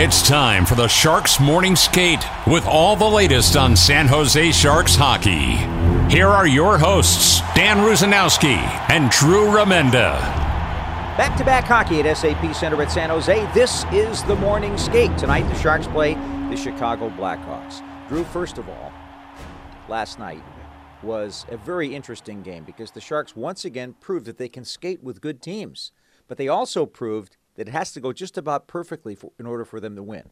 It's time for the Sharks Morning Skate with all the latest on San Jose Sharks hockey. Here are your hosts, Dan Rusanowsky and Drew Remenda. Back to back hockey at SAP Center at San Jose. This is the morning skate. Tonight, the Sharks play the Chicago Blackhawks. Drew, first of all, last night was a very interesting game because the Sharks once again proved that they can skate with good teams, but they also proved that it has to go just about perfectly for, in order for them to win.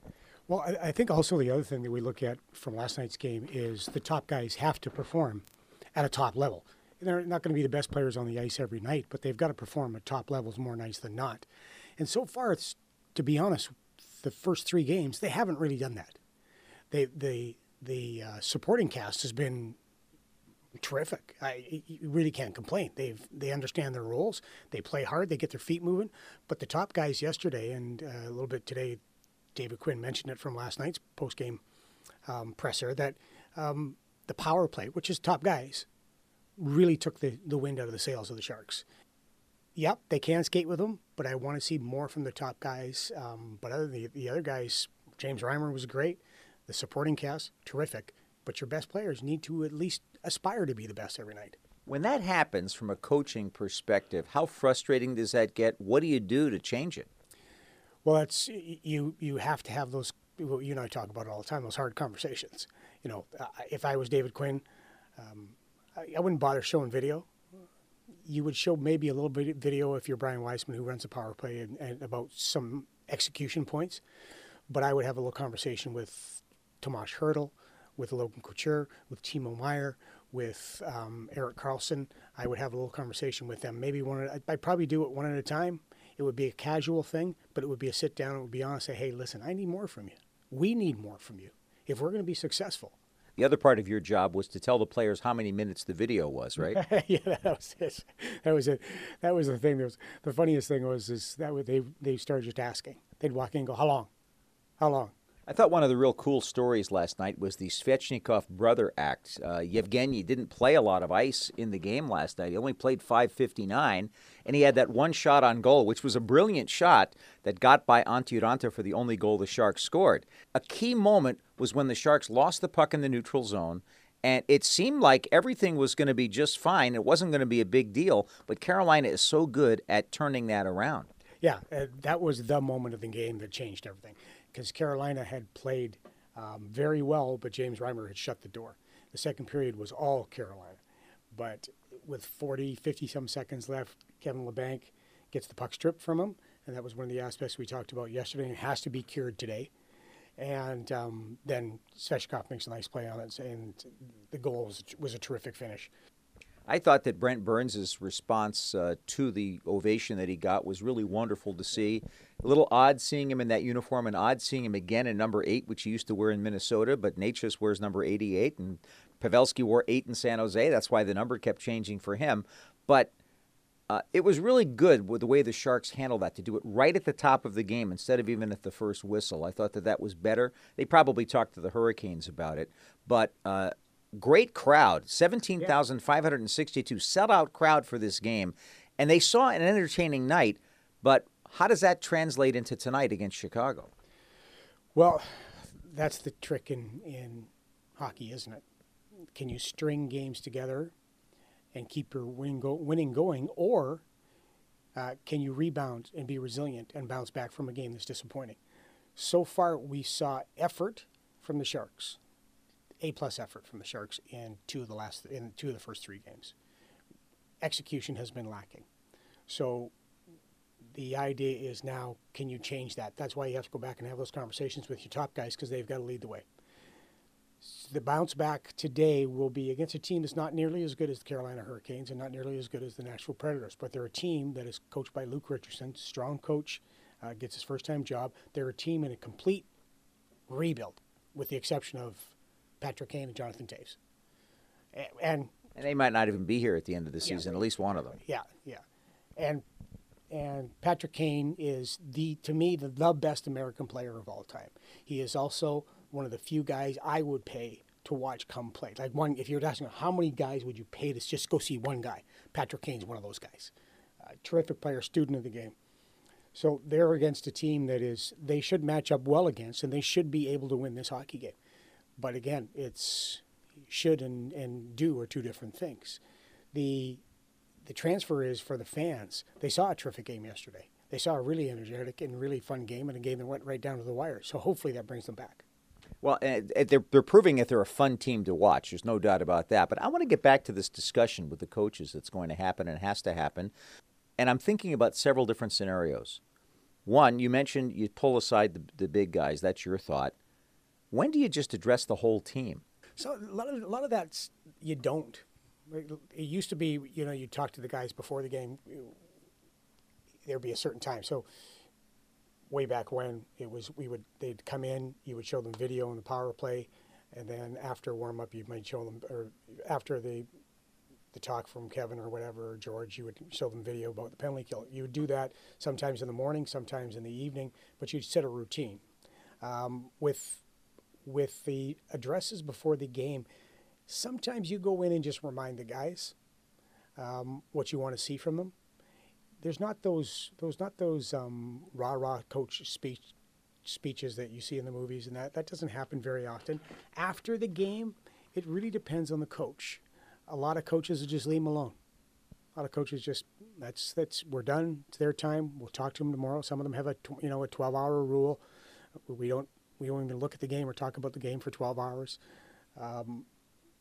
Well, I, I think also the other thing that we look at from last night's game is the top guys have to perform at a top level. They're not going to be the best players on the ice every night, but they've got to perform at top levels more nights than not. And so far, it's to be honest, the first three games they haven't really done that. They they the uh, supporting cast has been terrific. I you really can't complain. They've they understand their roles. They play hard. They get their feet moving. But the top guys yesterday and uh, a little bit today, David Quinn mentioned it from last night's post game um, presser that um, the power play, which is top guys, really took the, the wind out of the sails of the Sharks. Yep, they can skate with them, but I want to see more from the top guys. Um, but other the, the other guys, James Reimer was great. The supporting cast, terrific. But your best players need to at least aspire to be the best every night. When that happens from a coaching perspective, how frustrating does that get? What do you do to change it? Well, that's you. You have to have those. You and I talk about it all the time. Those hard conversations. You know, if I was David Quinn, um, I, wouldn't bother showing video. You would show maybe a little bit of video if you're Brian Weissman, who runs a power play, and, and about some execution points. But I would have a little conversation with Tomas Hertl, with Logan Couture, with Timo Meier, with um, Erik Karlsson. I would have a little conversation with them. Maybe one. At, I'd probably do it one at a time. It would be a casual thing, but it would be a sit down. It would be honest. Say, hey, listen, I need more from you. We need more from you if we're going to be successful. The other part of your job was to tell the players how many minutes the video was, right? yeah, that was it. That was it. That was the thing. That was the funniest thing was is that they they started just asking. They'd walk in and go, "How long? How long? I thought one of the real cool stories last night was the Svechnikov brother act. Uh, Yevgeny didn't play a lot of ice in the game last night. He only played 559, and he had that one shot on goal, which was a brilliant shot that got by Antti Raanta for the only goal the Sharks scored. A key moment was when the Sharks lost the puck in the neutral zone, and it seemed like everything was going to be just fine. It wasn't going to be a big deal, but Carolina is so good at turning that around. Yeah, uh, that was the moment of the game that changed everything because Carolina had played um, very well, but James Reimer had shut the door. The second period was all Carolina. But with 40, 50 some seconds left, Kevin Labanc gets the puck stripped from him. And that was one of the aspects we talked about yesterday. It has to be cured today. And um, then Svechnikov makes a nice play on it, and the goal was, was a terrific finish. I thought that Brent Burns' response uh, to the ovation that he got was really wonderful to see. A little odd seeing him in that uniform and odd seeing him again in number eight, which he used to wear in Minnesota, but Necas wears number 88, and Pavelski wore eight in San Jose. That's why the number kept changing for him. But uh, it was really good with the way the Sharks handled that to do it right at the top of the game instead of even at the first whistle. I thought that that was better. They probably talked to the Hurricanes about it, but uh, Great crowd, 17,562 sellout crowd for this game. And they saw an entertaining night, but how does that translate into tonight against Chicago? Well, that's the trick in, in hockey, isn't it? Can you string games together and keep your win go, winning going, or uh, can you rebound and be resilient and bounce back from a game that's disappointing? So far, we saw effort from the Sharks. A plus effort from the Sharks in two of the last in two of the first three games. Execution has been lacking. So the idea is now can you change that? That's why you have to go back and have those conversations with your top guys because they've got to lead the way. The bounce back today will be against a team that's not nearly as good as the Carolina Hurricanes and not nearly as good as the Nashville Predators, but they're a team that is coached by Luke Richardson, strong coach, uh, gets his first time job. They're a team in a complete rebuild, with the exception of Patrick Kane and Jonathan Toews. And, and they might not even be here at the end of the season, yeah, at least one of them. Yeah, yeah. And and Patrick Kane is the to me the, the best American player of all time. He is also one of the few guys I would pay to watch come play. Like one, if you're asking how many guys would you pay to just go see one guy, Patrick Kane's one of those guys. Uh, terrific player, student of the game. So they're against a team that is they should match up well against, and they should be able to win this hockey game. But again, it's should and, and do are two different things. The the transfer is for the fans. They saw a terrific game yesterday. They saw a really energetic and really fun game and a game that went right down to the wire. So hopefully that brings them back. Well, eh, eh, they're, they're proving that they're a fun team to watch. There's no doubt about that. But I want to get back to this discussion with the coaches that's going to happen and has to happen. And I'm thinking about several different scenarios. One, you mentioned you pull aside the, the big guys. That's your thought. When do you just address the whole team? So a lot of a lot of that you don't. It used to be, you know, you talk to the guys before the game. There'd be a certain time. So way back when it was, we would they'd come in, you would show them video on the power play, and then after warm up, you might show them, or after the the talk from Kevin or whatever or George, you would show them video about the penalty kill. You would do that sometimes in the morning, sometimes in the evening, but you'd set a routine. Um, with with the addresses before the game, sometimes you go in and just remind the guys um, what you want to see from them. There's not those those not those um, rah rah coach speech speeches that you see in the movies, and that that doesn't happen very often. After the game, it really depends on the coach. A lot of coaches just leave them alone. A lot of coaches just that's that's we're done. It's their time. We'll talk to them tomorrow. Some of them have a you know a 12 hour rule. We don't we don't even look at the game or talk about the game for 12 hours. Um,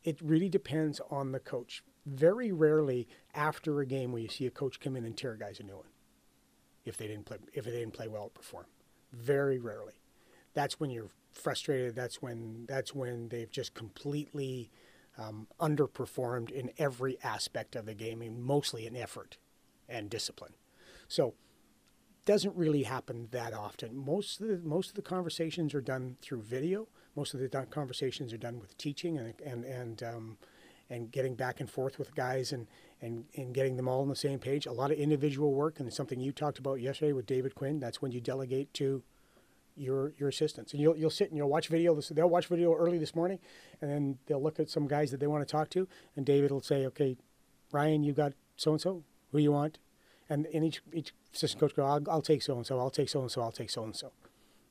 it really depends on the coach. Very rarely after a game will you see a coach come in and tear guys a new one if they didn't play if they didn't play well or perform. Very rarely. That's when you're frustrated. That's when that's when they've just completely um, underperformed in every aspect of the game, and mostly in effort and discipline. So doesn't really happen that often. Most of the most of the conversations are done through video. Most of the conversations are done with teaching and and and um, and getting back and forth with guys and, and and getting them all on the same page. A lot of individual work and something you talked about yesterday with David Quinn. That's when you delegate to your your assistants and you'll you'll sit and you'll watch video. They'll watch video early this morning, and then they'll look at some guys that they want to talk to, and David will say, "Okay, Ryan, you got so and so. Who you want?" and, and each each assistant coach go, I'll, I'll take so and so, I'll take so and so, I'll take so and so.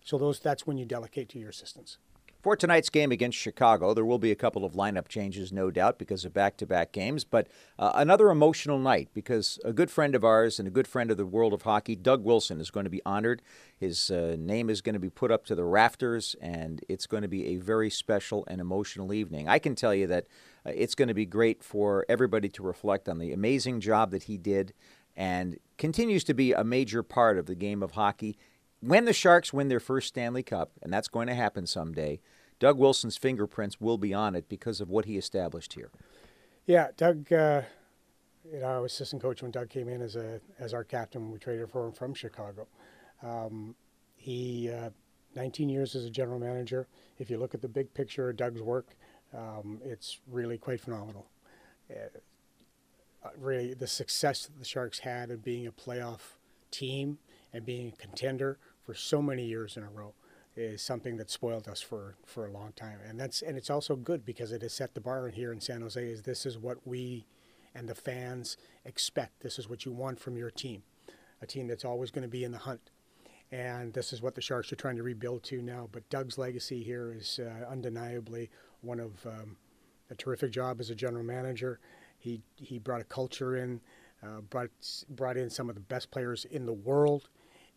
So those that's when you delegate to your assistants. For tonight's game against Chicago, there will be a couple of lineup changes, no doubt, because of back to back games, but uh, another emotional night because a good friend of ours and a good friend of the world of hockey, Doug Wilson, is going to be honored. His uh, name is going to be put up to the rafters, and it's going to be a very special and emotional evening. I can tell you that uh, it's going to be great for everybody to reflect on the amazing job that he did and continues to be a major part of the game of hockey. When the Sharks win their first Stanley Cup, and that's going to happen someday, Doug Wilson's fingerprints will be on it because of what he established here. Yeah, Doug. Uh, you know, I was assistant coach when Doug came in as a as our captain we traded for him from Chicago. Um, he uh, 19 years as a general manager. If you look at the big picture of Doug's work, um, it's really quite phenomenal. Uh, really the success that the Sharks had of being a playoff team and being a contender for so many years in a row is something that spoiled us for, for a long time. And that's and it's also good because it has set the bar here in San Jose is this is what we and the fans expect. This is what you want from your team. A team that's always going to be in the hunt. And this is what the Sharks are trying to rebuild to now. But Doug's legacy here is uh, undeniably one of um, a terrific job as a general manager he he brought a culture in, uh, brought brought in some of the best players in the world,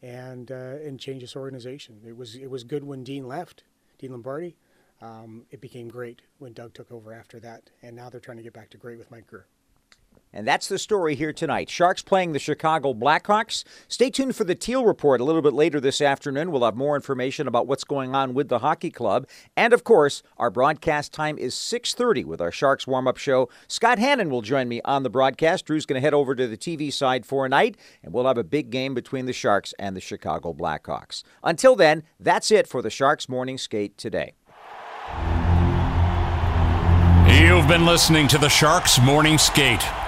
and uh, and changed this organization. It was it was good when Dean left, Dean Lombardi. Um, it became great when Doug took over after that, and now they're trying to get back to great with Mike Grier. And that's the story here tonight. Sharks playing the Chicago Blackhawks. Stay tuned for the Teal Report a little bit later this afternoon. We'll have more information about what's going on with the hockey club. And of course, our broadcast time is 6:30 with our Sharks warm-up show. Scott Hannan will join me on the broadcast. Drew's going to head over to the TV side for a night, and we'll have a big game between the Sharks and the Chicago Blackhawks. Until then, that's it for the Sharks morning skate today. You've been listening to the Sharks Morning Skate.